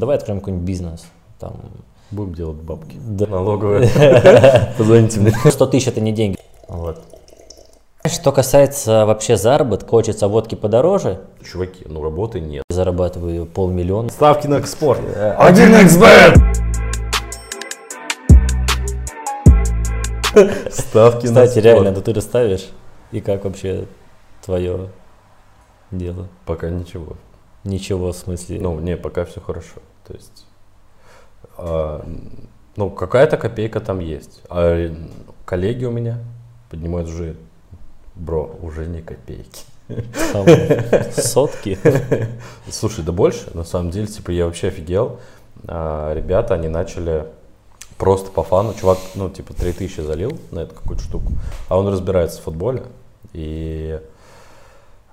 Давай откроем какой-нибудь бизнес. Там, Будем делать бабки. Да. Налоговые. Позвоните мне. 100 тысяч это не деньги. Вот. Что касается вообще заработка, хочется водки подороже, Чуваки, ну работы нет. зарабатываю полмиллиона. Ставки на экспорт. Один xbet Ставки на Кстати, реально, да ты ставишь? И как вообще твое дело? Пока ничего. Ничего в смысле. Ну, не, пока все хорошо. То есть, а, ну, какая-то копейка там есть. А коллеги у меня поднимают уже, бро, уже не копейки. там сотки. Слушай, да больше, на самом деле, типа, я вообще офигел. А, ребята, они начали просто по фану. Чувак, ну, типа, 3000 залил на эту какую-то штуку, а он разбирается в футболе. И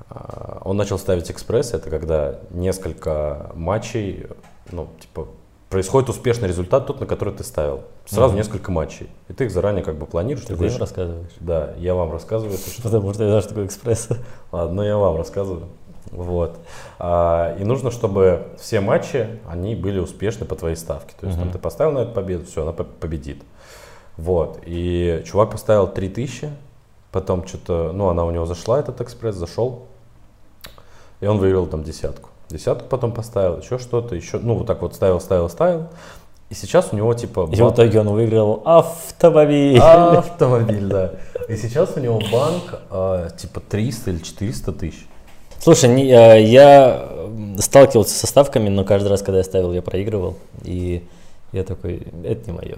а, он начал ставить экспресс, это когда несколько матчей, ну, типа, происходит успешный результат, тот, на который ты ставил. Сразу Мгм. несколько матчей. И ты их заранее как бы планируешь. Ты ты говоришь, рассказываешь? да, я вам рассказываю, Потому что я знаю, что такое экспресс. Ладно, я вам рассказываю. Вот. А, и нужно, чтобы все матчи, они были успешны по твоей ставке. То есть там Мгм. ты поставил на эту победу, все, она по- победит. Вот. И чувак поставил 3000, потом что-то, ну, она у него зашла, этот экспресс, зашел, и он выиграл там десятку. Десятку потом поставил, еще что-то, еще, ну, вот так вот ставил, ставил, ставил. И сейчас у него типа... И в итоге он выиграл автомобиль. Автомобиль, да. И сейчас у него банк а, типа 300 или 400 тысяч. Слушай, не- э, я сталкивался со ставками, но каждый раз, когда я ставил, я проигрывал. И я такой, это не мое.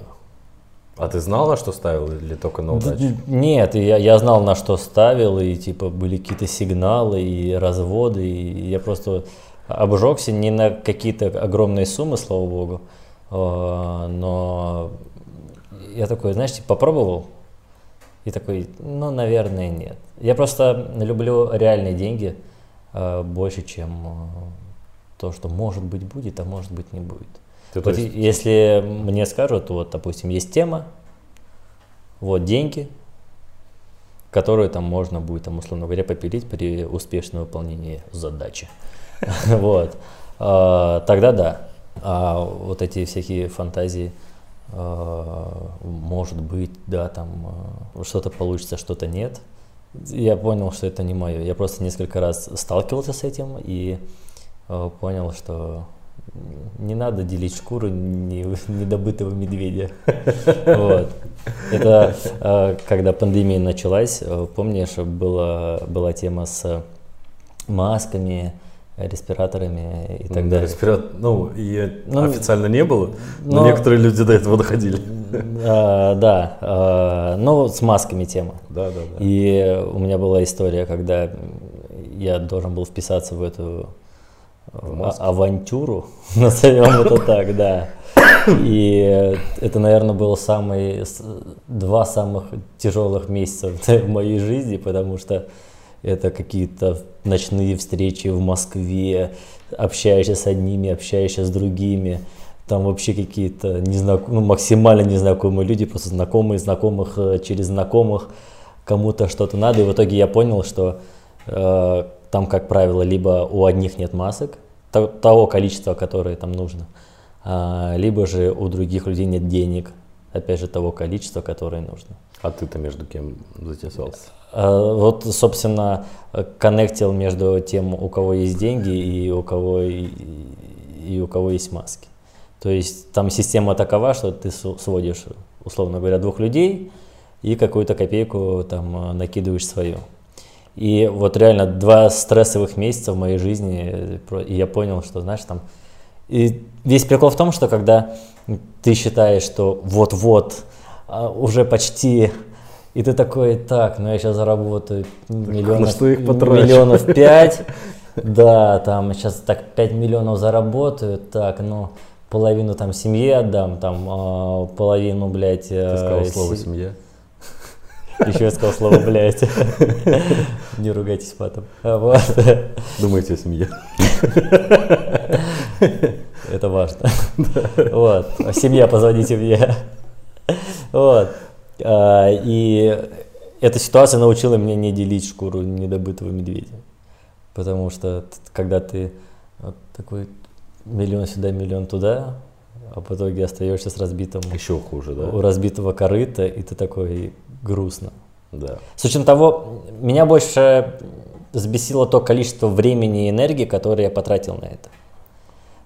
А ты знал, на что ставил или только на удачу? Нет, я, я знал, на что ставил, и типа были какие-то сигналы и разводы, и я просто обжегся не на какие-то огромные суммы, слава богу, а, но я такой, знаешь, типа попробовал, и такой, ну, наверное, нет. Я просто люблю реальные деньги а, больше, чем а, то, что может быть будет, а может быть не будет. Ты, Вот есть, если мне скажут, вот, допустим, есть тема, вот деньги, которые там можно будет, там, условно говоря, попилить при успешном выполнении задачи. Вот. А, Тогда да. А вот эти всякие фантазии, а, может быть, да, там а, что-то получится, что-то нет. Я понял, что это не мое. Я просто несколько раз сталкивался с этим и понял, что не надо делить шкуру не- недобытого медведя. Вот. Это когда пандемия началась, помнишь, была, была тема с масками, респираторами и так далее. респира- Ну, и Ну, официально не было, но, но- некоторые люди до этого доходили. А, Да, э, ну с масками тема. Да, да, да. И у меня была история, когда я должен был вписаться в эту а- авантюру, назовем это так, да. И это, наверное, был самый, с- два самых тяжелых месяца в моей жизни, потому что это какие-то ночные встречи в Москве, общаешься с одними, общаешься с другими. Там вообще какие-то незнак... ну, максимально незнакомые люди, просто знакомые знакомых э, через знакомых, кому-то что-то надо. И в итоге я понял, что э, там, как правило, либо у одних нет масок, то- того количества, которое там нужно, а, либо же у других людей нет денег, опять же, того количества, которое нужно. А ты-то между кем затесался? А, Вот, собственно, э, коннектил между тем, у кого есть деньги и у кого, и, и у кого есть маски. То есть там система такова, что ты сводишь, условно говоря, двух людей и какую-то копейку там э, накидываешь свою. И вот реально два стрессовых месяца в моей жизни, э, и я понял, что, знаешь, там... И весь прикол в том, что когда ты считаешь, что вот-вот, а, уже почти, и ты такой, так, ну я сейчас заработаю миллионов, что их потрачу?» миллионов пять, да, там сейчас так 5 миллионов заработаю, так, ну половину там семье отдам, там а, половину, блядь... э, Ты сказал слово «семья». Еще я сказал слово, блядь. Не ругайтесь потом. А, Вот. Думаете о семье? Это важно. Вот. Семья, позвоните мне. Вот. А, И эта ситуация научила меня не делить шкуру недобытого медведя. Потому что когда ты вот такой миллион сюда, миллион туда, а в итоге остаешься с разбитым, Еще хуже, да? у разбитого корыта, и ты такой грустно. Да. С учетом того, меня больше взбесило то количество времени и энергии, которое я потратил на это.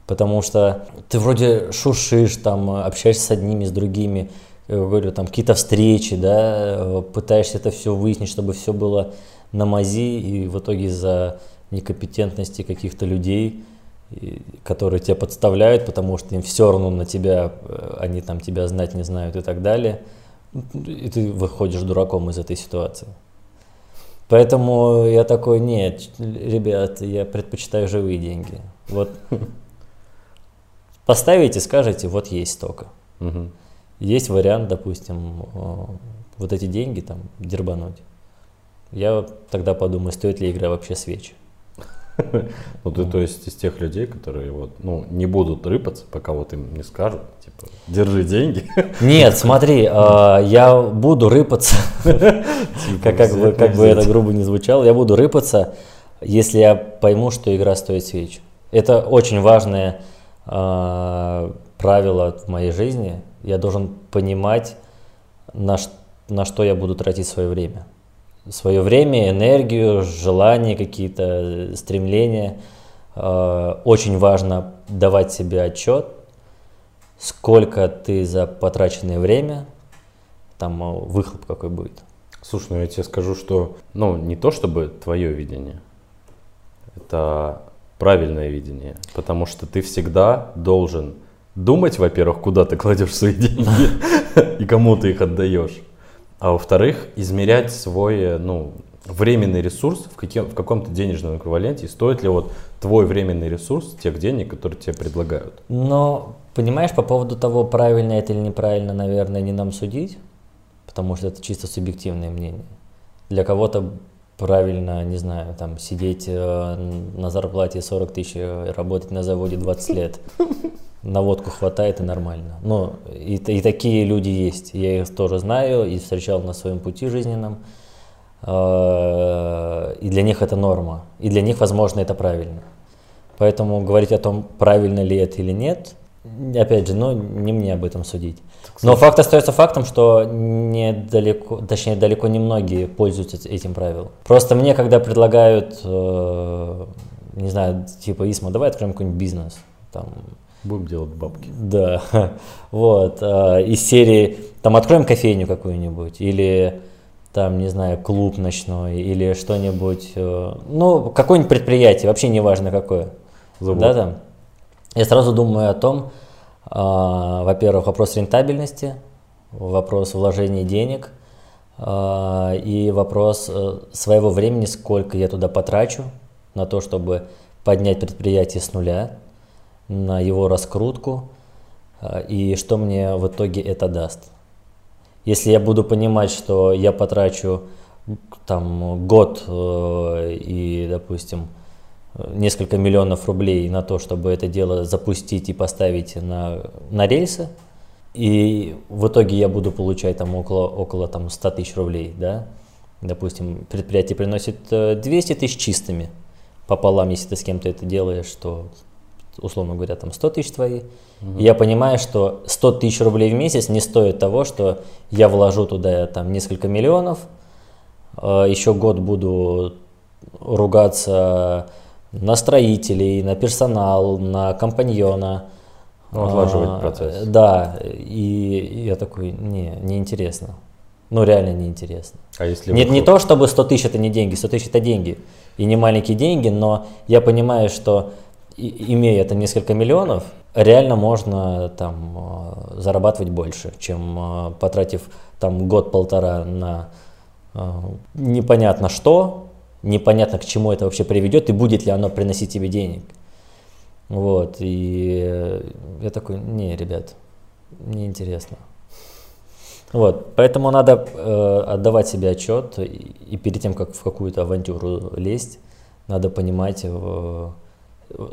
Потому что ты вроде шуршишь, там, общаешься с одними, с другими, говорю, там какие-то встречи, да, э, пытаешься это все выяснить, чтобы все было на мази, и в итоге из-за некомпетентности каких-то людей, которые тебя подставляют, потому что им все равно на тебя, э, они там тебя знать не знают и так далее, и ты выходишь дураком из этой ситуации. Поэтому я такой, нет, ребят, я предпочитаю живые деньги. Вот поставите, скажете, вот есть столько. Мгм. Есть вариант, допустим, э, вот эти деньги там дербануть. Я тогда подумаю, стоит ли игра вообще свечи. Ну, ты, то есть, из тех людей, которые вот, ну, не будут рыпаться, пока вот им не скажут, типа, держи деньги. Нет, смотри, э, я буду рыпаться, как, бы, как это грубо не звучало, я буду рыпаться, если я пойму, что игра стоит свеч. Это очень важное э, правило в моей жизни. Я должен понимать, на, на что я буду тратить свое время. Свое время, энергию, желания какие-то, э, стремления. Э, очень важно давать себе отчет, сколько ты за потраченное время, там э, выхлоп какой будет. Слушай, ну я тебе скажу, что, ну, не то чтобы твое видение, это правильное видение, потому что ты всегда должен думать, во-первых, куда ты кладешь свои деньги и кому ты их отдаешь, а во-вторых, измерять свой, э, ну, временный ресурс в, каким, в каком-то денежном эквиваленте, и стоит ли вот твой временный ресурс тех денег, которые тебе предлагают. Но, понимаешь, по поводу того, правильно это или неправильно, наверное, не нам судить, потому что это чисто субъективное мнение. Для кого-то правильно, не знаю, там сидеть э, на зарплате 40 тысяч, э, работать на заводе 20 лет. На водку хватает и нормально. Но и, т- и такие люди есть. Я их тоже знаю и встречал на своем пути жизненном. Э, И для них это норма. И для них, возможно, это правильно. Поэтому говорить о том, правильно ли это или нет, опять же, ну, не мне об этом судить. Но факт остается фактом, что недалеко, точнее, далеко не многие пользуются этим правилом. Просто мне, когда предлагают, э, не знаю, типа, Исма, давай откроем какой-нибудь бизнес, там, Будем делать бабки. да, вот, э, из серии, там, откроем кофейню какую-нибудь, или, там, не знаю, клуб ночной, или что-нибудь, э, ну, какое-нибудь предприятие, вообще не важно какое, Завод. да, там. Я сразу думаю о том, а, во-первых, вопрос рентабельности, вопрос вложения денег а, и вопрос э, своего времени, сколько я туда потрачу на то, чтобы поднять предприятие с нуля, на его раскрутку а, и что мне в итоге это даст. Если я буду понимать, что я потрачу там год э, и, допустим, несколько миллионов рублей на то, чтобы это дело запустить и поставить на, на рельсы, и в итоге я буду получать там около, около там 100 тысяч рублей, да, допустим, предприятие приносит э, 200 тысяч чистыми. Пополам, если ты с кем-то это делаешь, что, условно говоря, там 100 тысяч твои, и я понимаю, что 100 тысяч рублей в месяц не стоит того, что я вложу туда там несколько миллионов, э, еще год буду ругаться на строителей, на персонал, на компаньона. Ну, отлаживать А, процесс. Да, и я такой, не, неинтересно. Ну, реально неинтересно. А если Нет, вы- не то, чтобы 100 тысяч это не деньги, 100 тысяч это деньги. И не маленькие деньги, но я понимаю, что имея там несколько миллионов, реально можно там э, зарабатывать больше, чем э, потратив там год-полтора на э, непонятно что, непонятно к чему это вообще приведет и будет ли оно приносить тебе денег. Вот, и э, я такой, не, ребят, неинтересно. Вот, поэтому надо э, отдавать себе отчет, и, и перед тем, как в какую-то авантюру лезть, надо понимать, э,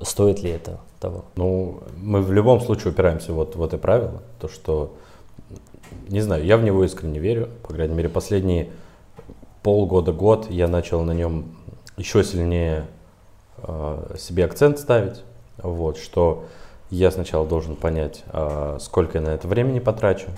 стоит ли это того. Ну, мы в любом случае упираемся вот в это правило, то что, не знаю, я в него искренне верю, по крайней мере, последние полгода-год я начал на нем еще сильнее э, себе акцент ставить, вот, что я сначала должен понять, а, сколько я на это времени потрачу,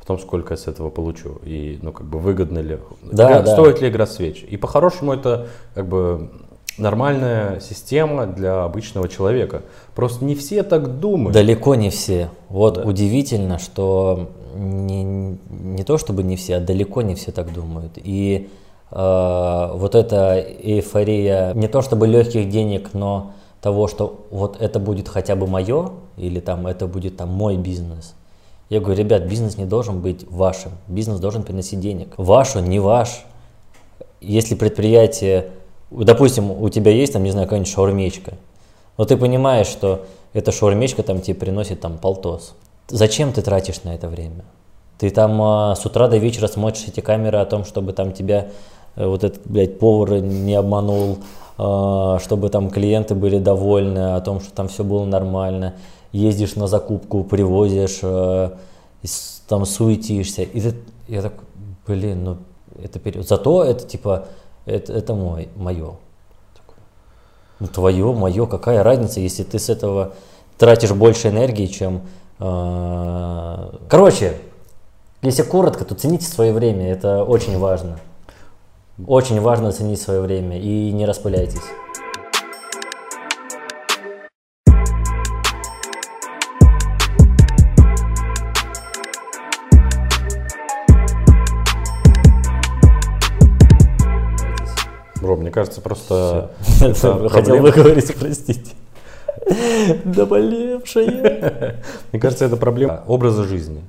потом сколько я с этого получу, и, ну, как бы, выгодно ли, Да, игра- да. стоит ли игра свеч. И по-хорошему это, как бы, нормальная система для обычного человека. Просто не все так думают. Далеко не все. Вот Да. удивительно, что не, не то чтобы не все, а далеко не все так думают. И э, вот эта эйфория не то чтобы легких денег, но того, что вот это будет хотя бы мое, или там это будет там мой бизнес. Я говорю, ребят, бизнес не должен быть вашим, бизнес должен приносить денег. Ваш он, не ваш. Если предприятие, допустим, у тебя есть там, не знаю, какая-нибудь шаурмечка, но ты понимаешь, что эта шаурмечка там тебе приносит там полтос. Зачем ты тратишь на это время? Ты там а, с утра до вечера смотришь эти камеры о том, чтобы там тебя э, вот этот, блядь, повар не обманул, а, чтобы там клиенты были довольны, о том, что там все было нормально. Ездишь на закупку, привозишь, э, там суетишься. И ты, я так, блин, ну это период. Зато это типа, это, это мой, мое. Ну, твое, мое, какая разница, если ты с этого тратишь больше энергии, чем... э, Короче, если коротко, то цените свое время, это очень важно. Очень важно ценить свое время и не распыляйтесь. Бро, мне кажется, просто... Хотел проблема. выговорить, простите. Доболевшая. Мне кажется, это проблема образа жизни.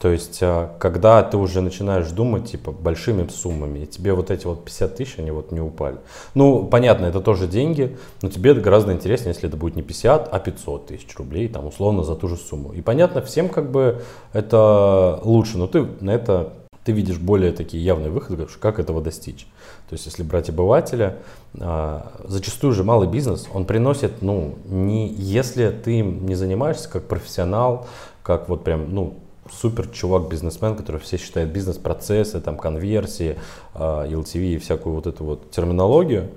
То есть, а, когда ты уже начинаешь думать, типа, большими суммами, и тебе вот эти вот 50 тысяч, они вот не упали. Ну, понятно, это тоже деньги, но тебе это гораздо интереснее, если это будет не 50, а 500 тысяч рублей, там, условно, за ту же сумму. И понятно, всем как бы это лучше, но ты на это ты видишь более такие явные выходы, как этого достичь. То есть, если брать обывателя, а, зачастую же малый бизнес, он приносит, ну, не, если ты им не занимаешься как профессионал, как вот прям, ну, супер чувак-бизнесмен, который все считают бизнес-процессы, там, конверсии, а, LTV и всякую вот эту вот терминологию,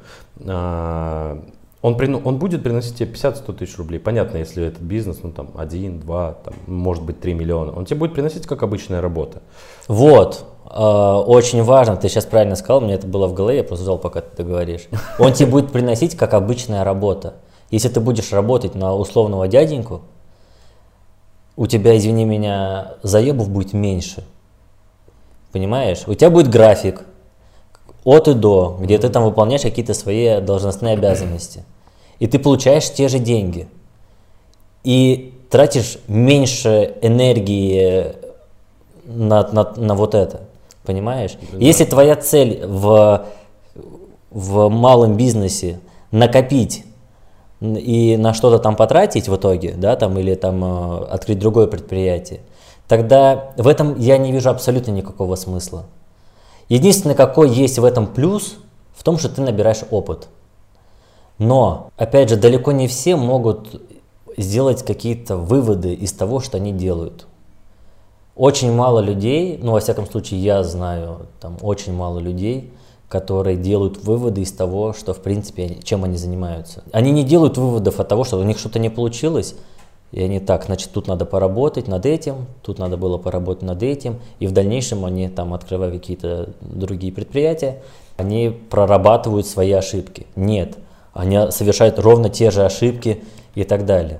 а, он, он будет приносить тебе 50-100 тысяч рублей. Понятно, если этот бизнес, ну там 1, 2, там, может быть 3 миллиона, он тебе будет приносить как обычная работа. Вот, э, очень важно, ты сейчас правильно сказал, мне это было в голове, я просто ждал, пока ты договоришь. Он тебе будет приносить как обычная работа. Если ты будешь работать на условного дяденьку, у тебя, извини меня, заебов будет меньше. Понимаешь? У тебя будет график от и до, где ты там выполняешь какие-то свои должностные обязанности. И ты получаешь те же деньги. И тратишь меньше энергии на, на, на вот это. Понимаешь? Если твоя цель в, в малом бизнесе накопить и на что-то там потратить в итоге, да, там, или там э, открыть другое предприятие, тогда в этом я не вижу абсолютно никакого смысла. Единственное, какой есть в этом плюс, в том, что ты набираешь опыт. Но, опять же, далеко не все могут сделать какие-то выводы из того, что они делают. Очень мало людей, ну, во всяком случае, я знаю, там очень мало людей, которые делают выводы из того, что, в принципе, чем они занимаются. Они не делают выводов от того, что у них что-то не получилось, и они так, значит, тут надо поработать над этим, тут надо было поработать над этим, и в дальнейшем они там, открывая какие-то другие предприятия, они прорабатывают свои ошибки. Нет, они совершают ровно те же ошибки и так далее.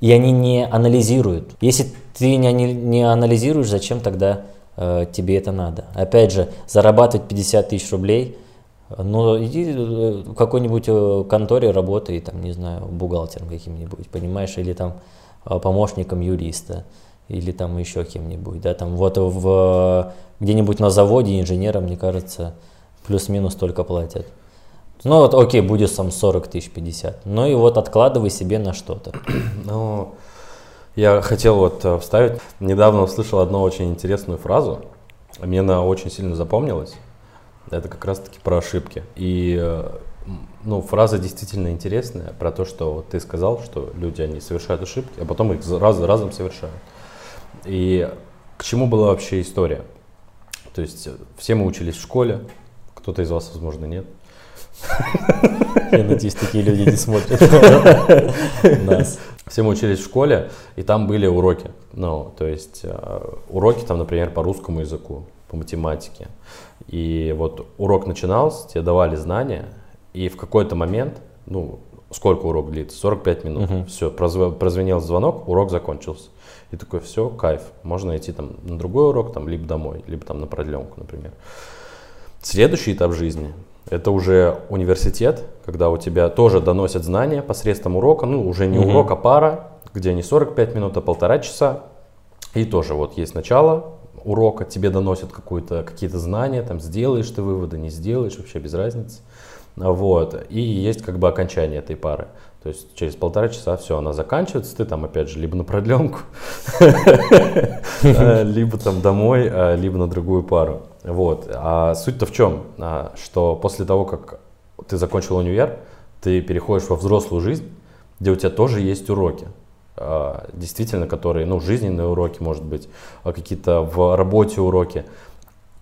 И они не анализируют. Если ты не, не анализируешь, зачем тогда э, тебе это надо? Опять же, зарабатывать 50 тысяч рублей, ну иди э, в какой-нибудь э, конторе работай, там, не знаю, бухгалтером каким-нибудь, понимаешь, или там э, помощником юриста, или там еще кем-нибудь, да, там вот в, где-нибудь на заводе инженерам, мне кажется, плюс-минус только платят. Ну вот, окей, будет там 40 тысяч, 50. Ну и вот откладывай себе на что-то. Ну, я хотел вот э, вставить. Недавно услышал одну очень интересную фразу. Мне она очень сильно запомнилась. Это как раз-таки про ошибки. И э, ну, фраза действительно интересная про то, что вот ты сказал, что люди, они совершают ошибки, а потом их раз за разом совершают. И к чему была вообще история? То есть э, все мы учились в школе, кто-то из вас, возможно, нет. Я надеюсь, такие люди не смотрят нас. Все мы учились в школе, и там были уроки. Ну, то есть э, уроки там, например, по русскому языку, по математике. И вот урок начинался, тебе давали знания, и в какой-то момент, ну, сколько урок длится? 45 минут. Мгм. Все, прозвенел звонок, урок закончился. И такой, все, кайф, можно идти там на другой урок, там, либо домой, либо там на продленку, например. Следующий этап жизни – это уже университет, когда у тебя тоже доносят знания посредством урока, ну, уже не Мгм. урок, а пара, где не 45 минут, а полтора часа. И тоже вот есть начало урока, тебе доносят какие-то знания, там, сделаешь ты выводы, не сделаешь, вообще без разницы. А Вот. И есть как бы окончание этой пары. То есть через полтора часа все, она заканчивается, ты там опять же либо на продленку, э, либо там домой, э, либо на другую пару. Вот. А суть-то в чем? А, Что после того, как ты закончил универ, ты переходишь во взрослую жизнь, где у тебя тоже есть уроки. А, Действительно, которые, ну, жизненные уроки, может быть, а какие-то в работе уроки.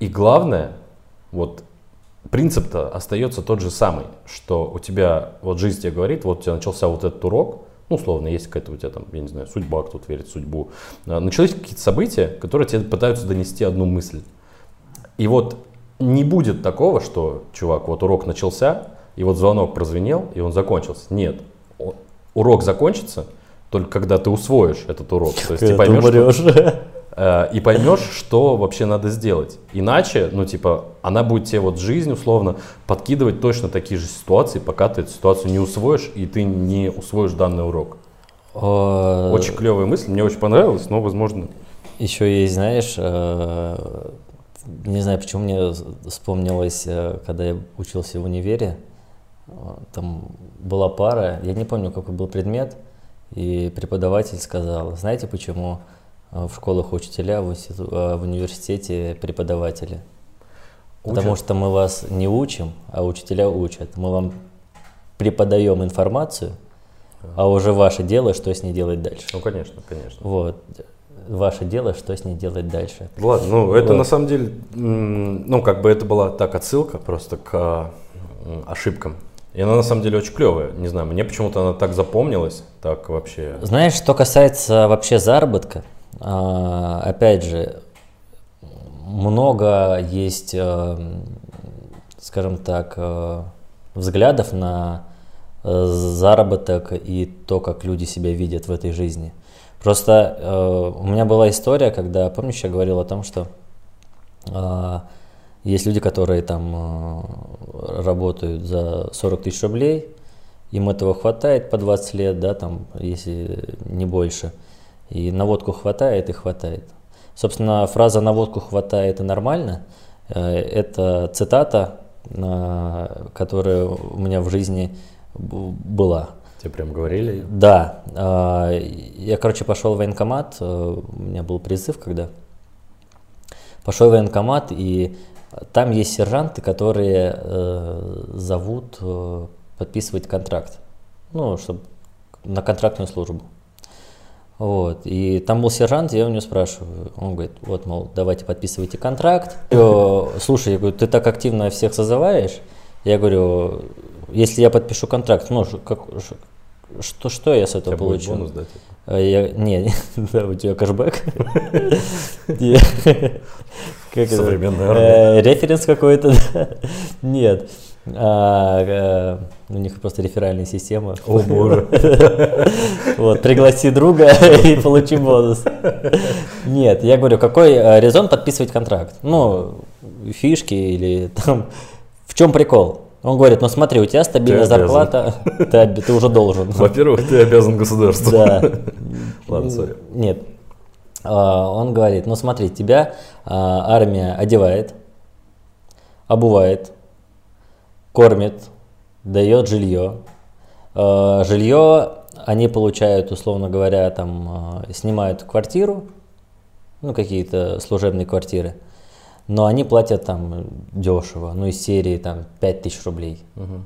И главное, вот принцип-то остается тот же самый, что у тебя, вот жизнь тебе говорит, вот у тебя начался вот этот урок, ну, условно, есть какая-то у тебя там, я не знаю, судьба, кто-то верит в судьбу. Начались какие-то события, которые тебе пытаются донести одну мысль. И вот не будет такого, что, чувак, вот урок начался, и вот звонок прозвенел, и он закончился. Нет. Урок закончится только когда ты усвоишь этот урок. То есть ты поймешь, что-. Э, и поймешь, что вообще надо сделать. Иначе, ну, типа, она будет тебе вот жизнь, условно, подкидывать точно такие же ситуации, пока ты эту ситуацию не усвоишь, и ты не усвоишь данный урок. О, Очень клевая мысль, мне очень понравилось, но, возможно, Еще есть, знаешь, э, не знаю, почему мне вспомнилось, э, когда я учился в универе, э, там была пара, я не помню, какой был предмет, и преподаватель сказал, знаете, почему э, в школах учителя, в институ- в университете преподаватели? Потому Учат? что мы вас не учим, а учителя учат. Мы вам преподаем информацию, а уже ваше дело, что с ней делать дальше. ну, конечно, конечно. Вот. Ваше дело, что с ней делать дальше. Ладно, ну, это Вот. на самом деле, ну, как бы это была так отсылка просто к ошибкам. И она на самом деле очень клевая. Не знаю, мне почему-то она так запомнилась, так вообще. Знаешь, что касается вообще заработка, а, опять же, много есть, э, скажем так, э, взглядов на э, заработок и то, как люди себя видят в этой жизни. Просто э, у меня была история, когда, помнишь, я говорил о том, что э, есть люди, которые там э, работают за 40 тысяч рублей, им этого хватает по 20 лет, да, там, если не больше. И на водку хватает и хватает. Собственно, фраза «на водку хватает и нормально» э, это цитата, э, которая у меня в жизни была. Тебе прям говорили? Да, а, я, короче, пошел в военкомат, э, у меня был призыв, когда пошел в военкомат, и там есть сержанты, которые э, зовут э, подписывать контракт, ну, чтобы на контрактную службу. Вот, и там был сержант, я у него спрашиваю, он говорит, вот, мол, давайте подписывайте контракт. Слушай, я говорю, ты так активно всех созываешь, я говорю, если я подпишу контракт, ну, как, что, что я с этого тебя будет получу? бонус, да? типа? А Я, не, да, у тебя кэшбэк. Современная Э, армия. Референс какой-то? Нет. А, э, У них просто реферальная система. О боже. Вот, пригласи друга и получи бонус. Нет, я говорю, какой э, резон подписывать контракт? Ну, фишки или там, в чем прикол? Он говорит, ну смотри, у тебя стабильная Ты зарплата, ты, ты уже должен. Во-первых, ты обязан государству. Да. Ладно, сори. Нет. А, Он говорит, ну смотри, тебя а, армия одевает, обувает, кормит, дает жилье. А, Жилье они получают, условно говоря, там снимают квартиру, ну какие-то служебные квартиры, но они платят там дешево, ну из серии там 5000 рублей. Мгм.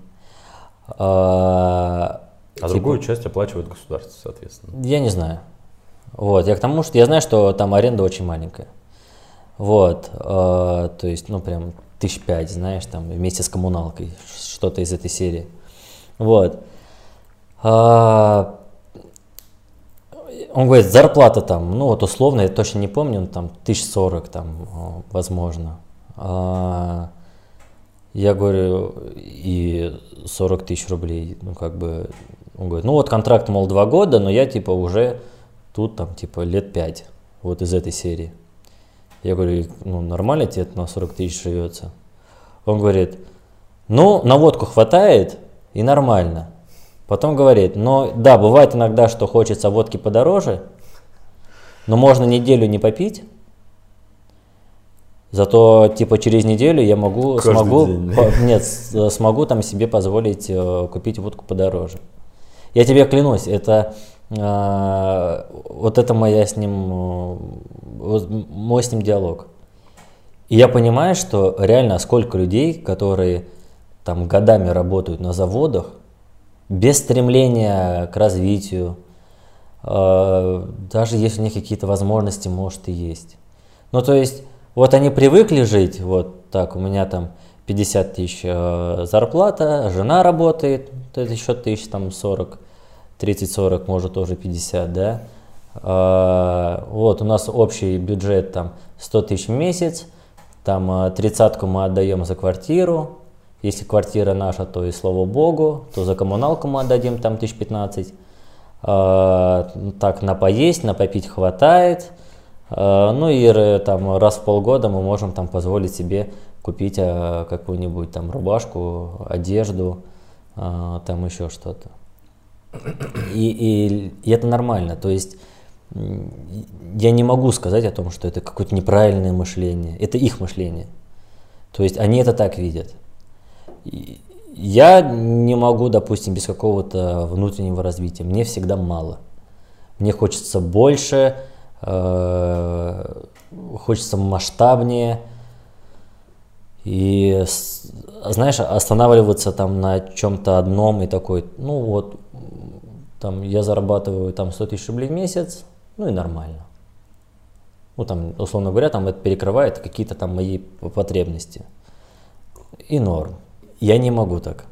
А, А типа- другую часть оплачивает государство, соответственно. Я не знаю. Вот, я к тому, что я знаю, что там аренда очень маленькая. Вот, э, то есть, ну, прям тысяч пять, знаешь, там, вместе с коммуналкой, что-то из этой серии. Вот. А, он говорит, зарплата там, ну вот условно, я точно не помню, там тысяч сорок там, возможно. А, я говорю, и 40 тысяч рублей, ну как бы, он говорит, ну вот контракт, мол, два года, но я типа уже тут там типа лет пять, вот из этой серии. Я говорю, ну нормально тебе на 40 тысяч живется? Он говорит, ну на водку хватает и нормально. Потом говорит, но да, бывает иногда, что хочется водки подороже, но можно неделю не попить, Зато типа через неделю я могу, Каждый смогу, день. по, нет, смогу там себе позволить э, купить водку подороже. Я тебе клянусь, это э, вот это моя с ним, э, мой с ним диалог. И я понимаю, что реально сколько людей, которые там годами работают на заводах, без стремления к развитию, э, даже если у них какие-то возможности, может и есть. Ну то есть вот они привыкли жить, вот так, у меня там 50 тысяч э, зарплата, жена работает, это еще тысяч там 40, 30-40, может тоже 50, да. Э, вот у нас общий бюджет там 100 тысяч в месяц, там тридцатку мы отдаем за квартиру, если квартира наша, то и слава богу, то за коммуналку мы отдадим там 1015. Э, так, на поесть, на попить хватает – Э, ну и там раз в полгода мы можем там позволить себе купить э, какую-нибудь там рубашку, одежду, э, там еще что-то. И, и, и это нормально. То есть я не могу сказать о том, что это какое-то неправильное мышление. Это их мышление. То есть они это так видят. Я не могу, допустим, без какого-то внутреннего развития. Мне всегда мало. Мне хочется больше, Э, хочется масштабнее. И, знаешь, останавливаться там на чем-то одном и такой, ну вот, там я зарабатываю там 100 тысяч рублей в месяц, ну и нормально. Ну там, условно говоря, там это перекрывает какие-то там мои потребности. И норм. Я не могу так.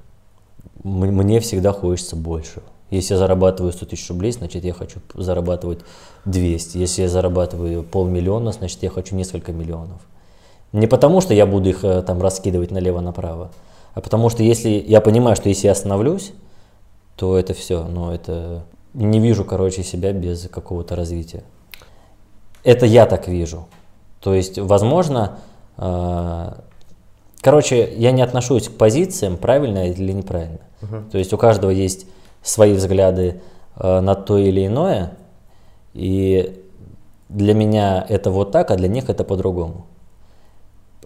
Мне всегда хочется больше. Если я зарабатываю 100 тысяч рублей, значит я хочу зарабатывать 200. Если я зарабатываю полмиллиона, значит я хочу несколько миллионов. Не потому, что я буду их э, там раскидывать налево-направо, а потому что если я понимаю, что если я остановлюсь, то это все, но это не вижу, короче, себя без какого-то развития. Это я так вижу. То есть, возможно, э, короче, я не отношусь к позициям, правильно или неправильно. Uh-huh. То есть у каждого есть свои взгляды э, на то или иное, и для меня это вот так, а для них это по-другому.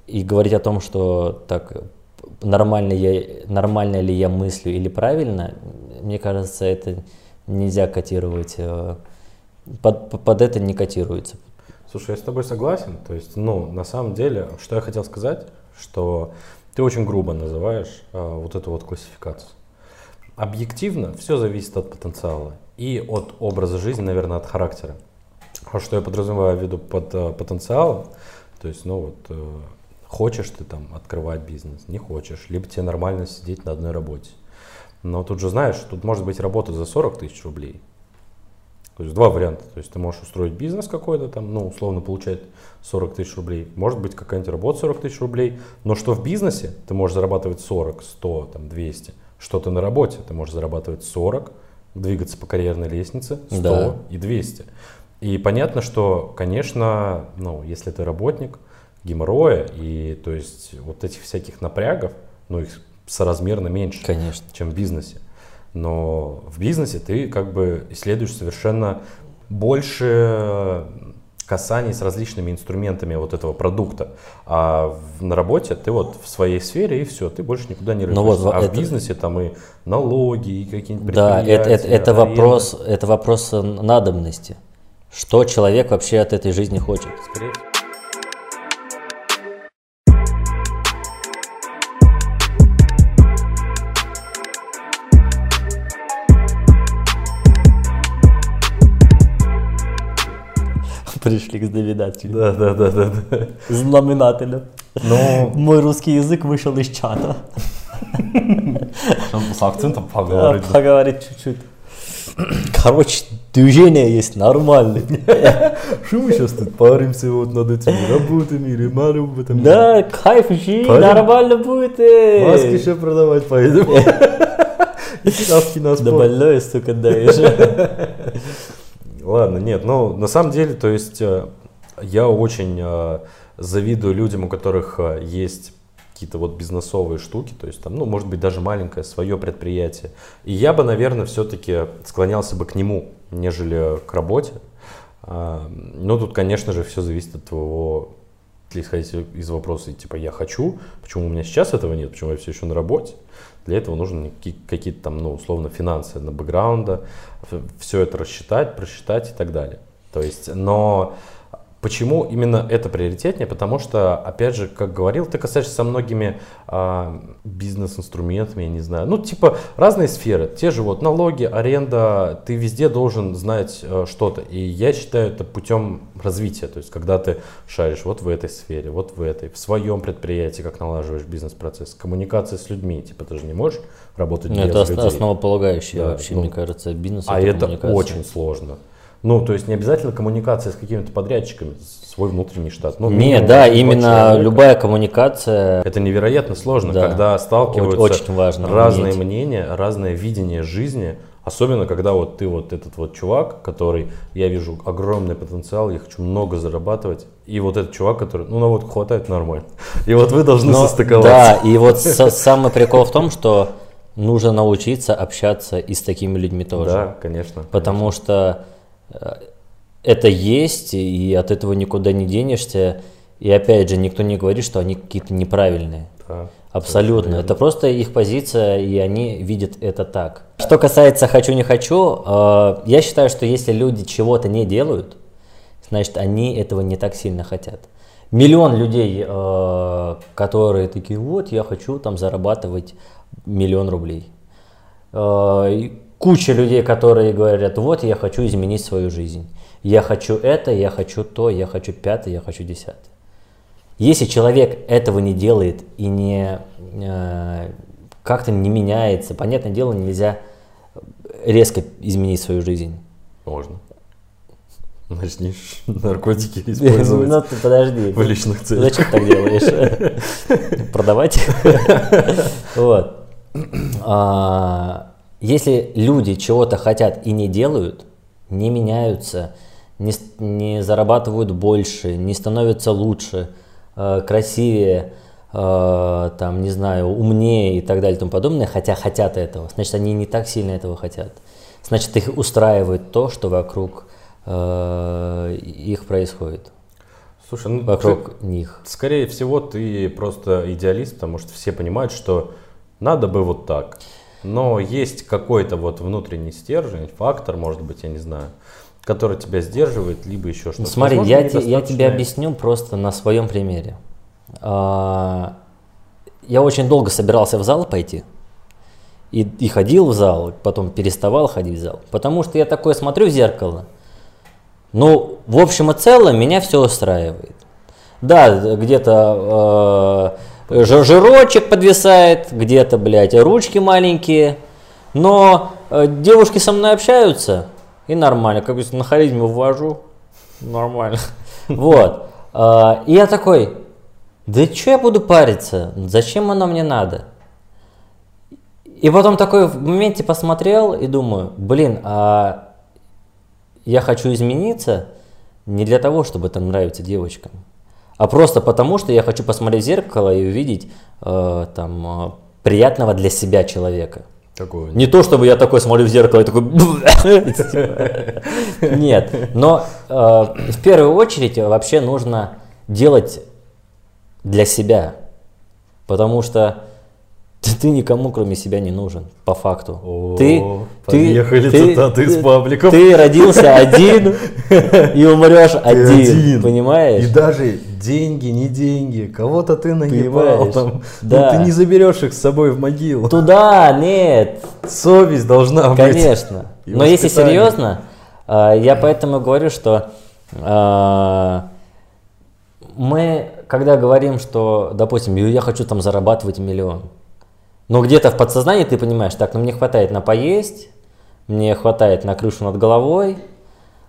И говорить о том, что так нормально, я, нормально ли я мыслю или правильно, мне кажется, это нельзя котировать. Э, под, под это не котируется. Слушай, я с тобой согласен. То есть, ну, на самом деле, что я хотел сказать, что ты очень грубо называешь а, вот эту вот классификацию. Объективно все зависит от потенциала и от образа жизни, наверное, от характера. А что я подразумеваю в виду под э, потенциалом, то есть, ну вот, э, хочешь ты там открывать бизнес, не хочешь, либо тебе нормально сидеть на одной работе. Но тут же знаешь, тут может быть работа за 40 тысяч рублей. То есть два варианта. То есть ты можешь устроить бизнес какой-то там, ну, условно получать 40 тысяч рублей. Может быть какая-нибудь работа 40 тысяч рублей. Но что в бизнесе ты можешь зарабатывать 40, 100, там, 200 что ты на работе, ты можешь зарабатывать 40, двигаться по карьерной лестнице 100 да. и 200. И понятно, что, конечно, ну, если ты работник, геморроя и то есть вот этих всяких напрягов, ну их соразмерно меньше, конечно. чем в бизнесе. Но в бизнесе ты как бы исследуешь совершенно больше касаний с различными инструментами вот этого продукта. А в, на работе ты вот в своей сфере и все, ты больше никуда не рыпаешься. Вот а это... в бизнесе там и налоги, и какие-нибудь Да, это, это, это, вопрос, это вопрос надобности. Что человек вообще от этой жизни хочет? Скорее пришли к знаменателю. Да, да, да, да. да. Знаменателю. Ну... Мой русский язык вышел из чата. С акцентом поговорить. Поговорить чуть-чуть. Короче, движение есть нормальное. Что мы сейчас тут паримся вот над этими работами, ремонтами? Да, кайф, жи, Парень. нормально будет. э. Маски еще продавать поедем. И ставки на Да больное, сука, даешь. Ладно, нет, ну на самом деле, то есть э, я очень э, завидую людям, у которых э, есть какие-то вот бизнесовые штуки, то есть там, ну, может быть, даже маленькое свое предприятие. И я бы, наверное, все-таки склонялся бы к нему, нежели к работе. Но тут, конечно же, все зависит от твоего, если исходить из вопроса, типа, я хочу, почему у меня сейчас этого нет, почему я все еще на работе. Для этого какие- какие-то там, ну, условно, финансы на бэкграунда, все это рассчитать, просчитать и так далее. То есть, но почему именно это приоритетнее? Потому что, опять же, как говорил, ты касаешься со многими а, бизнес-инструментами, я не знаю, ну, типа разные сферы, те же вот налоги, аренда, ты везде должен знать э, что-то. И я считаю это путем развития, то есть, когда ты шаришь вот в этой сфере, вот в этой, в своем предприятии, как налаживаешь бизнес-процесс, коммуникация с людьми, типа, ты же не можешь работать Ну, без Это людей. основополагающее Да, вообще, ну, мне кажется, бизнес. А это коммуникация. очень сложно. Ну, то есть не обязательно коммуникация с какими-то подрядчиками, свой внутренний штат. Ну, Не, да, именно человека. любая коммуникация. Это невероятно сложно, Да. когда сталкиваются Очень важно разные уметь. мнения, разное видение жизни. Особенно, когда вот ты вот этот вот чувак, который, я вижу огромный потенциал, я хочу много зарабатывать. И вот этот чувак, который, ну, на водку хватает нормально. И вот вы должны Но- состыковаться. Да, и вот самый прикол в том, что нужно научиться общаться и с такими людьми тоже. Да, конечно. Потому что это есть, и от этого никуда не денешься. И опять же, никто не говорит, что они какие-то неправильные. Да. Абсолютно. Это просто их позиция, и они видят это так. Что касается хочу не хочу, э, я считаю, что если люди чего-то не делают, значит они этого не так сильно хотят. Миллион людей, э, которые такие, вот я хочу там зарабатывать миллион рублей. Куча людей, которые говорят, вот я хочу изменить свою жизнь. Я хочу это, я хочу то, я хочу пятое, я хочу десятое. Если человек этого не делает и не э, как-то не меняется, понятное дело, нельзя резко изменить свою жизнь. Можно. Начнешь наркотики использовать Ну ты подожди. в личных целях. Зачем так делаешь? Продавать? Вот. Если люди чего-то хотят и не делают, не меняются, не, не зарабатывают больше, не становятся лучше, э, красивее, э, там, не знаю, умнее и так далее и тому подобное, хотя хотят этого, значит, они не так сильно этого хотят. Значит, их устраивает то, что вокруг э, их происходит, Слушай, ну, вокруг них. Скорее всего, ты просто идеалист, потому что все понимают, что надо бы вот так. Но есть какой-то вот внутренний стержень, фактор, может быть, я не знаю, который тебя сдерживает, либо еще что-то. Смотри, Возможно, я, те- я тебе объясню просто на своем примере. А, Я очень долго собирался в зал пойти. И, и ходил в зал, потом переставал ходить в зал. Потому что я такой смотрю в зеркало. Ну, в общем и целом, меня все устраивает. Да, где-то э, жирочек подвисает, где-то, блядь, ручки маленькие. Но э, девушки со мной общаются, и нормально. Как бы на харизме ввожу, нормально. Вот. А, И я такой, да что я буду париться? Зачем оно мне надо? И потом такой в моменте посмотрел и думаю, блин, а я хочу измениться не для того, чтобы там нравиться девочкам, а просто потому, что я хочу посмотреть в зеркало и увидеть э, там э, приятного для себя человека. Такого Не то, чтобы я такой смотрю в зеркало и такой... Нет, но э, в первую очередь вообще нужно делать для себя, потому что ты, ты никому кроме себя не нужен, по факту. О, ты, поехали цитаты из пабликов. Ты родился один и умрешь Ты один, понимаешь? И даже деньги, не деньги, кого-то ты наебал Понимаешь? там. Да. Ну, ты не заберешь их с собой в могилу. Туда, нет, Совесть должна быть. Конечно. Но если серьезно, а, я поэтому говорю, что а, мы, когда говорим, что, допустим, я хочу там зарабатывать миллион, Но где-то в подсознании ты понимаешь, так, ну мне хватает на поесть, мне хватает на крышу над головой,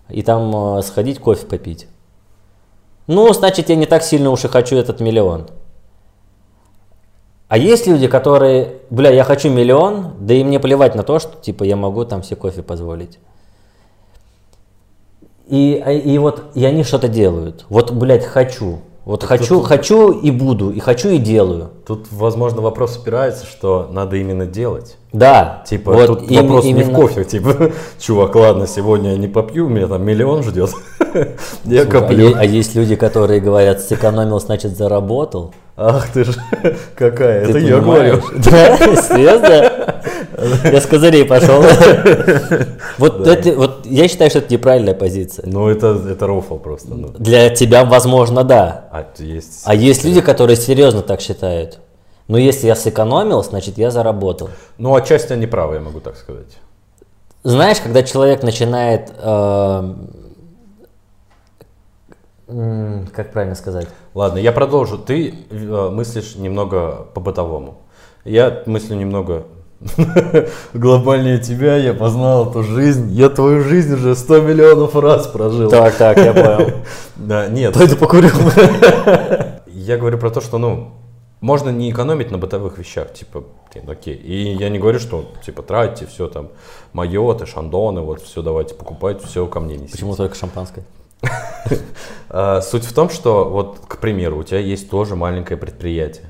и там э, сходить кофе попить. Ну, значит, я не так сильно уж и хочу этот миллион. А есть люди, которые, бля, я хочу миллион, да и мне плевать на то, что, типа, я могу там себе кофе позволить. И, а, и вот, и они что-то делают. Вот, блядь, хочу. Вот хочу, тут- хочу и буду, и хочу и делаю. Тут, возможно, вопрос опирается, что надо именно делать. Да. Типа, вот тут им- вопрос не в именно- кофе, типа, чувак, ладно, сегодня я не попью, меня там миллион ждет, я а, коплю. а есть люди, которые говорят, сэкономил, значит заработал. Ах ты ж, какая, Ты это я понимаешь? говорю. Да, серьезно? Я с козырей пошел. Вот это, вот я считаю, что это неправильная позиция. Ну, это, это рофл просто. ну. Для тебя, возможно, да. А есть... А есть люди, которые серьезно так считают. Но если я сэкономил, значит я заработал. Ну, отчасти они правы, я могу так сказать. Знаешь, когда человек начинает, э, как правильно сказать? Ладно, я продолжу. Ты э, мыслишь немного по-бытовому. Я мыслю немного глобальнее тебя, я познал эту жизнь. Я твою жизнь уже 100 миллионов раз прожил. Так, так, я понял. Да, нет. Пойду покурю. Я говорю про то, что, ну, можно не экономить на бытовых вещах, типа, блин, окей. И я не говорю, что, типа, тратьте все там, майоты, шандоны, вот все давайте покупать, все ко мне несите. Почему только шампанское? А, Суть в том, что, вот, к примеру, у тебя есть тоже маленькое предприятие,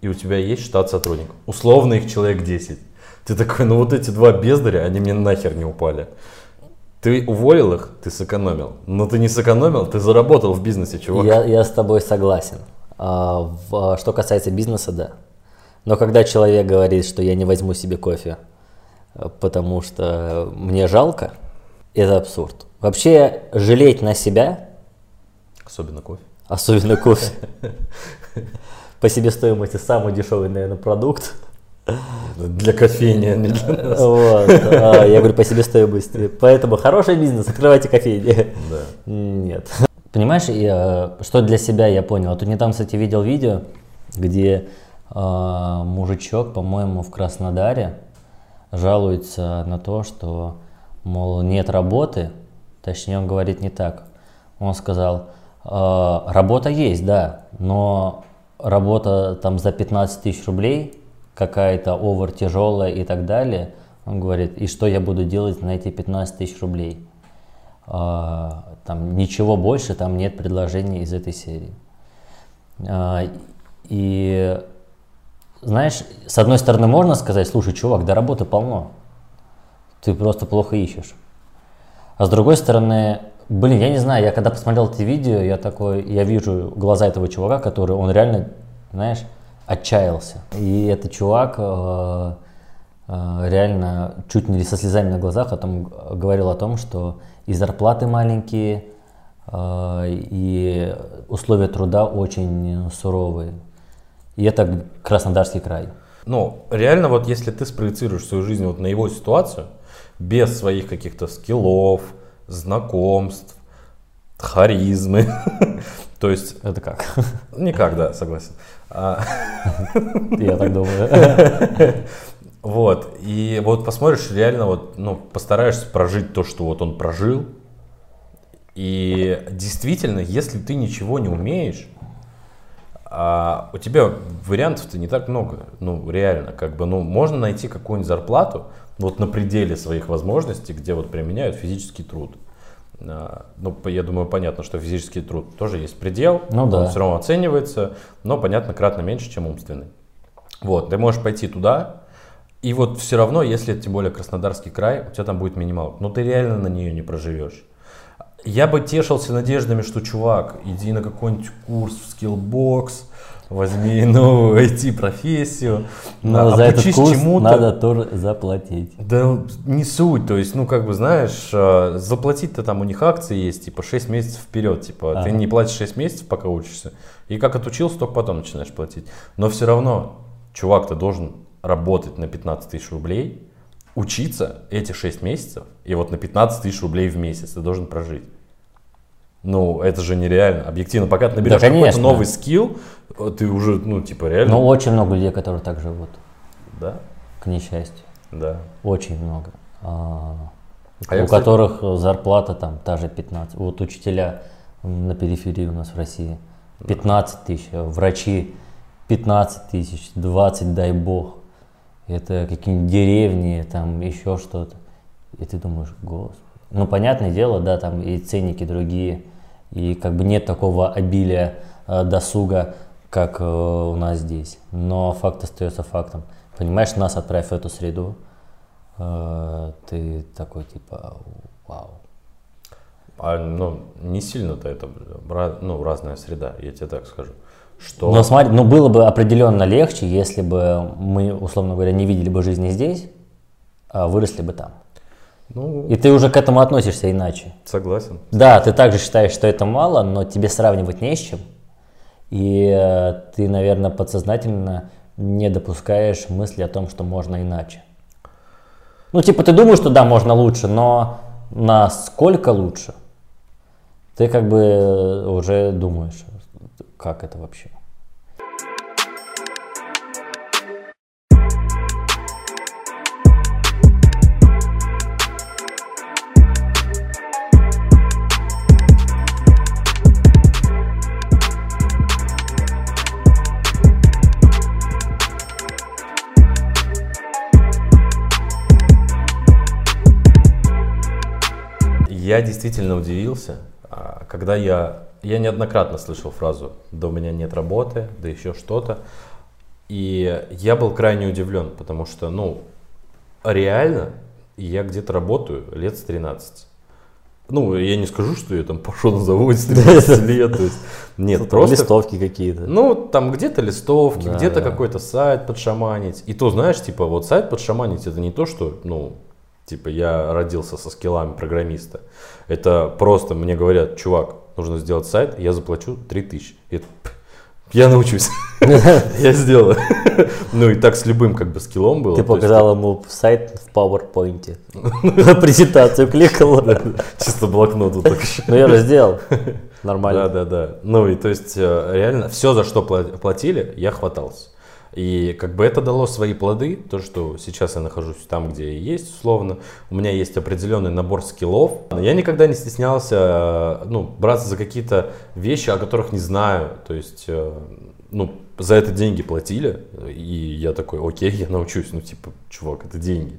и у тебя есть штат сотрудников. Условно их человек 10. Ты такой, ну вот эти два бездаря, они мне нахер не упали. Ты уволил их, ты сэкономил. Но ты не сэкономил, ты заработал в бизнесе, чувак. Я, я с тобой согласен. А, в- что касается бизнеса, да. Но когда человек говорит, что я не возьму себе кофе, э, потому что мне жалко, это абсурд. Вообще жалеть на себя, Особенно кофе. особенно кофе, по себестоимости самый дешевый, наверное, продукт. Для кофейни, а не для нас. Вот. А, Я говорю по себестоимости. Поэтому хороший бизнес, открывайте кофейни. Да. Нет. Понимаешь, я, что для себя я понял? А тут недавно, кстати, видел видео, где а, мужичок, по-моему, в Краснодаре жалуется на то, что, мол, нет работы. Точнее, он говорит не так. Он сказал, «А, работа есть, да, но работа там за 15 тысяч рублей, какая-то овер тяжелая и так далее. Он говорит, и что я буду делать на эти 15 тысяч рублей? А, там ничего больше, там нет предложений из этой серии. А, и знаешь, с одной стороны можно сказать, слушай, чувак, да работы полно, ты просто плохо ищешь. А с другой стороны, блин, я не знаю, я когда посмотрел это видео, я такой, я вижу глаза этого чувака, который, он реально, знаешь, отчаялся. И этот чувак э, э, реально чуть не со слезами на глазах о том, говорил о том, что и зарплаты маленькие, э, и условия труда очень суровые. И это Краснодарский край. Ну, реально, вот если ты спроецируешь свою жизнь вот на его ситуацию, без своих каких-то скиллов, знакомств, харизмы, то есть, Это как? никак, да, согласен. А, Я так думаю. Вот, и вот посмотришь, реально вот, ну, постараешься прожить то, что вот он прожил, и действительно, если ты ничего не умеешь, а у тебя вариантов-то не так много, ну, реально, как бы, ну, можно найти какую-нибудь зарплату, вот на пределе своих возможностей, где вот применяют физический труд. А, Ну, я думаю, понятно, что физический труд тоже есть предел, Ну он да. все равно оценивается, но, понятно, кратно меньше, чем умственный. Вот, ты можешь пойти туда, и вот все равно, если тем более Краснодарский край, у тебя там будет минималка, но ты реально на нее не проживешь. Я бы тешился надеждами, что, чувак, иди на какой-нибудь курс в Skillbox, возьми новую IT-профессию, Но а, за этот курс чему-то. надо тоже заплатить. Да не суть, то есть, ну, как бы, знаешь, э, заплатить-то там у них акции есть, типа, 6 месяцев вперед, типа, ты Ага. не платишь 6 месяцев, пока учишься, и как отучился, только потом начинаешь платить. Но все равно, чувак, ты должен работать на 15 тысяч рублей, учиться эти 6 месяцев, и вот на 15 тысяч рублей в месяц ты должен прожить. Ну, это же нереально. Объективно, пока ты наберешь какой-то конечно. новый скилл, э, ты уже, ну, типа, реально... Но очень много людей, которые так живут. Да? к несчастью. Да. Очень много. А, А у я, кстати- которых зарплата там та же 15. Вот учителя на периферии у нас в России 15 тысяч, а врачи 15 тысяч, 20 дай бог. Это какие-нибудь деревни, там еще что-то. И ты думаешь, господи. Ну, понятное дело, да, там и ценники другие, и как бы нет такого обилия э, досуга, как э, у нас здесь. Но факт остается фактом. Понимаешь, нас отправь в эту среду, э, ты такой типа, вау. А, ну, не сильно-то это, ну, разная среда, я тебе так скажу. Что... Но смотри, ну было бы определенно легче, если бы мы, условно говоря, не видели бы жизни здесь, а выросли бы там. Ну, И ты уже к этому относишься иначе. согласен. Да, ты также считаешь, что это мало, но тебе сравнивать не с чем. И э, ты, наверное, подсознательно не допускаешь мысли о том, что можно иначе. Ну, типа, ты думаешь, что да, можно лучше, но насколько лучше, ты как бы э, уже думаешь, как это вообще. Я действительно удивился, а, когда я, я неоднократно слышал фразу «да у меня нет работы», «да еще что-то». И я был крайне удивлен, потому что, ну, реально я где-то работаю лет с 13. Ну, я не скажу, что я там пошел на завод с 13 лет. То есть, нет, просто... Листовки какие-то. Ну, там где-то листовки, Да, где-то да. какой-то сайт подшаманить. И то, знаешь, типа, вот сайт подшаманить это не то, что, ну, типа, я родился со скиллами программиста. Это просто мне говорят, чувак, нужно сделать сайт, я заплачу 3000. И это, «Пф, я научусь. Я сделаю. Ну и так с любым как бы скиллом было. Ты показал ему сайт в PowerPoint. Презентацию кликал. Чисто блокнот вот так. Ну я же сделал. Да, Нормально. да, да. Ну и то есть э, реально все, за что пла- платили, я хватался. И как бы это дало свои плоды, то, что сейчас я нахожусь там, где я есть, условно. У меня есть определенный набор скиллов. Я никогда не стеснялся э, ну, браться за какие-то вещи, о которых не знаю. То есть, э, ну, за это деньги платили. И я такой, окей, я научусь. Ну, типа, чувак, это деньги.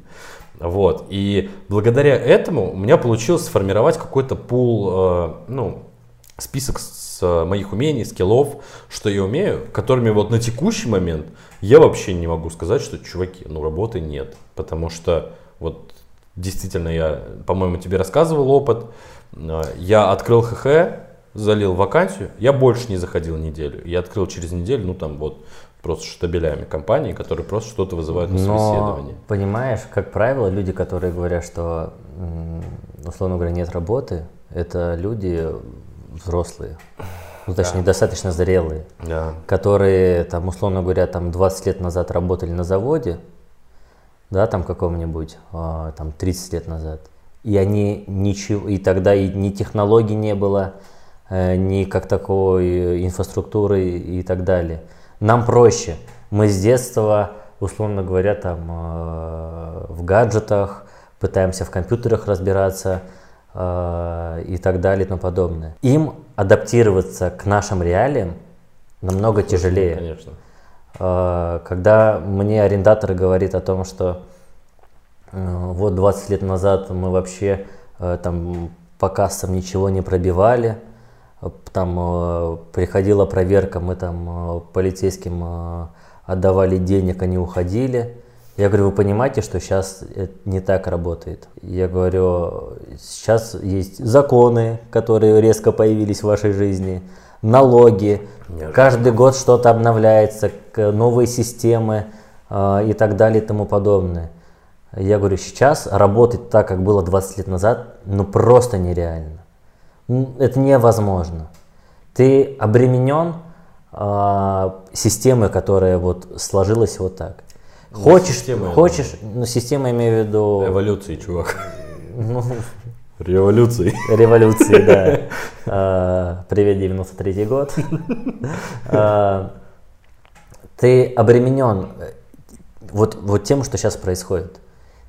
Вот. И благодаря этому у меня получилось сформировать какой-то пул, э, ну, список с э, моих умений, скиллов, что я умею, которыми вот на текущий момент я вообще не могу сказать, что, чуваки, ну работы нет. Потому что вот действительно я, по-моему, тебе рассказывал опыт. Э, Я открыл ХХ, залил вакансию, я больше не заходил неделю. Я открыл через неделю, ну там вот просто штабелями компании, которые просто что-то вызывают на Но, собеседование. понимаешь, как правило, люди, которые говорят, что, условно говоря, нет работы, это люди взрослые, ну, точнее, достаточно зрелые, Да. которые, там, условно говоря, там 20 лет назад работали на заводе, да, там каком-нибудь, а, там 30 лет назад, и они ничего, и тогда и ни технологий не было, э, ни как такой инфраструктуры и так далее. Нам проще. Мы с детства, условно говоря, там э, в гаджетах, пытаемся в компьютерах разбираться э, и так далее и тому подобное. Им адаптироваться к нашим реалиям намного тяжелее. Конечно. Э, Когда мне арендатор говорит о том, что э, вот 20 лет назад мы вообще э, там по кассам ничего не пробивали, там э, приходила проверка, мы там э, полицейским э, отдавали денег, они уходили. Я говорю, вы понимаете, что сейчас это не так работает? Я говорю, сейчас есть законы, которые резко появились в вашей жизни, налоги, Неожиданно. каждый год что-то обновляется, новые системы э, и так далее и тому подобное. Я говорю, сейчас работать так, как было 20 лет назад, ну просто нереально. Это невозможно. Ты обременен э, системой, которая вот сложилась вот так. Ну, Хочешь, система, хочешь, ну система имею в виду Эволюции, чувак. ну, Революции. революции, да. А, Привет, 93 год. А, Ты обременен вот, вот тем, что сейчас происходит.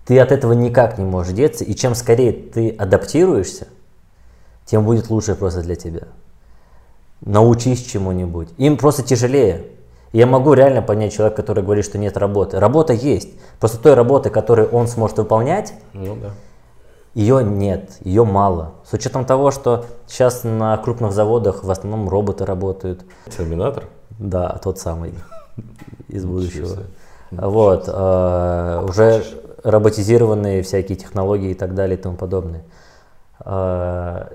Ты от этого никак не можешь деться, и чем скорее ты адаптируешься, тем будет лучше просто для тебя. Научись чему-нибудь. Им просто тяжелее. Я могу реально понять человека, который говорит, что нет работы. Работа есть. Просто той работы, которую он сможет выполнять, Ну да. ее нет, ее мало. С учетом того, что сейчас на крупных заводах в основном роботы работают. Терминатор? Да, тот самый из будущего. Вот, э, уже роботизированные всякие технологии и так далее и тому подобное. Э,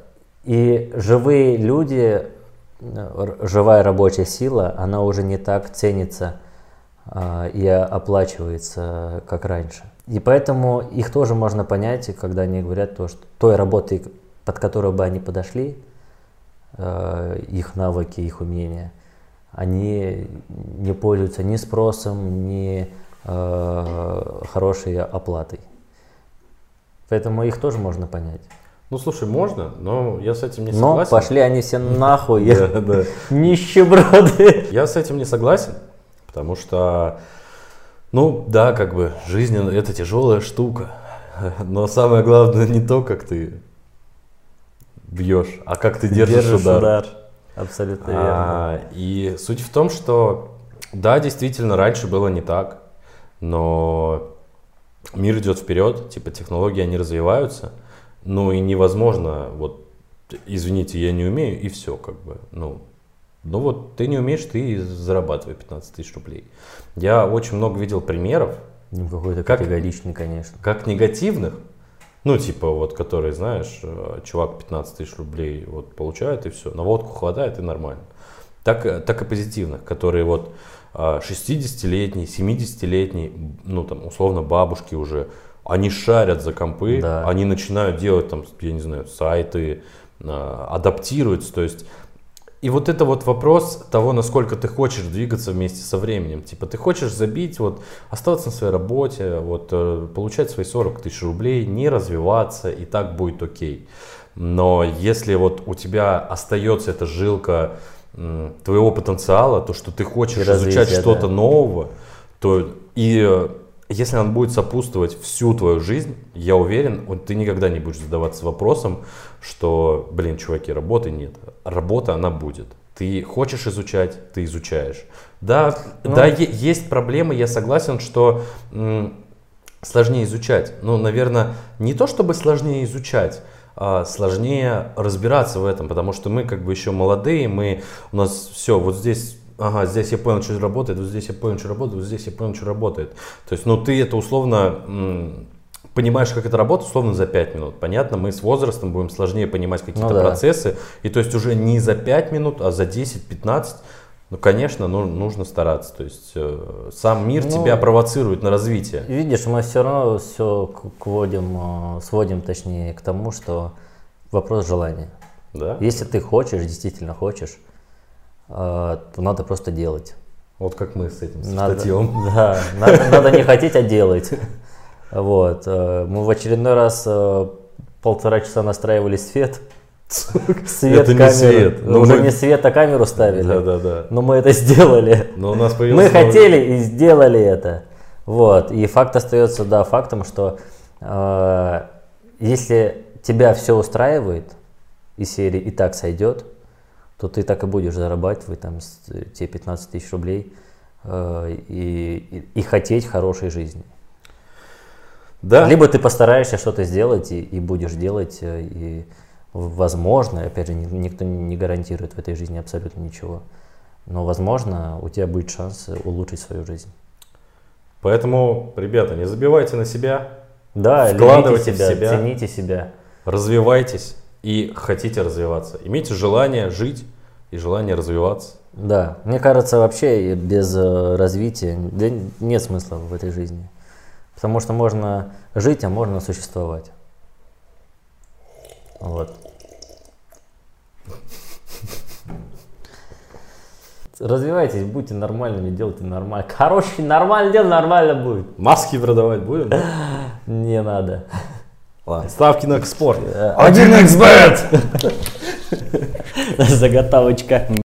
и живые люди, живая рабочая сила, она уже не так ценится э, и оплачивается, как раньше. И поэтому их тоже можно понять, когда они говорят то, что той работой, под которую бы они подошли, э, их навыки, их умения, они не пользуются ни спросом, ни э, хорошей оплатой. Поэтому их тоже можно понять. Ну слушай, можно, но я с этим не Но согласен. пошли они все нахуй, нищеброды. Я с этим не согласен, потому что, ну да, как бы жизнь это тяжелая штука. Но самое главное не то, как ты бьешь, а как ты держишь, удар. Абсолютно верно. А, и суть в том, что да, действительно, раньше было не так, но мир идет вперед, типа технологии, они развиваются, ну и невозможно, вот, извините, я не умею, и все, как бы, ну, ну вот, ты не умеешь, ты зарабатывай 15 тысяч рублей. Я очень много видел примеров, Ну, Какой-то как- категоричный, конечно. как негативных, ну, типа, вот, которые, знаешь, э, чувак 15 тысяч рублей вот получает, и все, на водку хватает, и нормально. Так, э, так и позитивных, которые вот э, 60-летние, 70-летние, ну, там, условно, бабушки уже, они шарят за компы, Да. они начинают делать, там, я не знаю, сайты, э, адаптируются, то есть и вот это вот вопрос того, насколько ты хочешь двигаться вместе со временем. Типа ты хочешь забить, вот остаться на своей работе, вот э, получать свои 40 тысяч рублей, не развиваться, и так будет окей. Но если вот у тебя остается эта жилка твоего потенциала, то, что ты хочешь И изучать что-то да. нового, то и если он будет сопутствовать всю твою жизнь, я уверен, вот ты никогда не будешь задаваться вопросом, что, блин, чуваки, работы нет. Работа, она будет. Ты хочешь изучать, ты изучаешь. Да, Ну. да, есть проблемы, я согласен, что сложнее изучать. Ну, наверное, не то чтобы сложнее изучать, а сложнее разбираться в этом, потому что мы как бы еще молодые, мы, у нас все, вот здесь, ага, здесь я понял, что работает, вот здесь я понял, что работает, вот здесь я понял, что работает. То есть, ну, ты это условно понимаешь, как это работает, условно за 5 минут. Понятно, мы с возрастом будем сложнее понимать какие-то Ну да. процессы, и то есть уже не за 5 минут, а за 10-15 ну, конечно, ну, нужно стараться. То есть э, сам мир Ну, тебя провоцирует на развитие. Видишь, мы все равно все сводим, э, сводим, точнее, к тому, что вопрос желания. Да? Если ты хочешь, действительно хочешь, то надо просто делать. Вот как мы с этим с Надо, статьем. да, надо, надо не хотеть, а делать. Вот. э, Мы в очередной раз э, полтора часа настраивали свет. Свет, Это не камеру. свет. Ну, Ну, уже мы- не свет, а камеру ставили. Да, да, да. Но мы это сделали. Но у нас Мы появился новый- хотели и сделали это. Вот. И факт остается, да, фактом, что э, если тебя все устраивает, из серии и так сойдет, то ты так и будешь зарабатывать там те 15 тысяч рублей э, и, и, и хотеть хорошей жизни. Да. Либо ты постараешься что-то сделать и, и будешь делать, э, и возможно, опять же, ни- никто не гарантирует в этой жизни абсолютно ничего, но возможно у тебя будет шанс улучшить свою жизнь. Поэтому, ребята, не забивайте на себя, Да, Вкладывайте любите в себя, себя. цените себя. развивайтесь и хотите развиваться. Имейте желание жить и желание развиваться. Да, мне кажется, вообще без э, развития да, нет смысла в этой жизни. Потому что можно жить, а можно существовать. Вот. Развивайтесь, будьте нормальными, делайте нормально. Хороший, нормально делай, нормально будет. Маски продавать будем? Не надо. Ладно. Ставки на экспорт. Э, 1xbet! Заготовочка.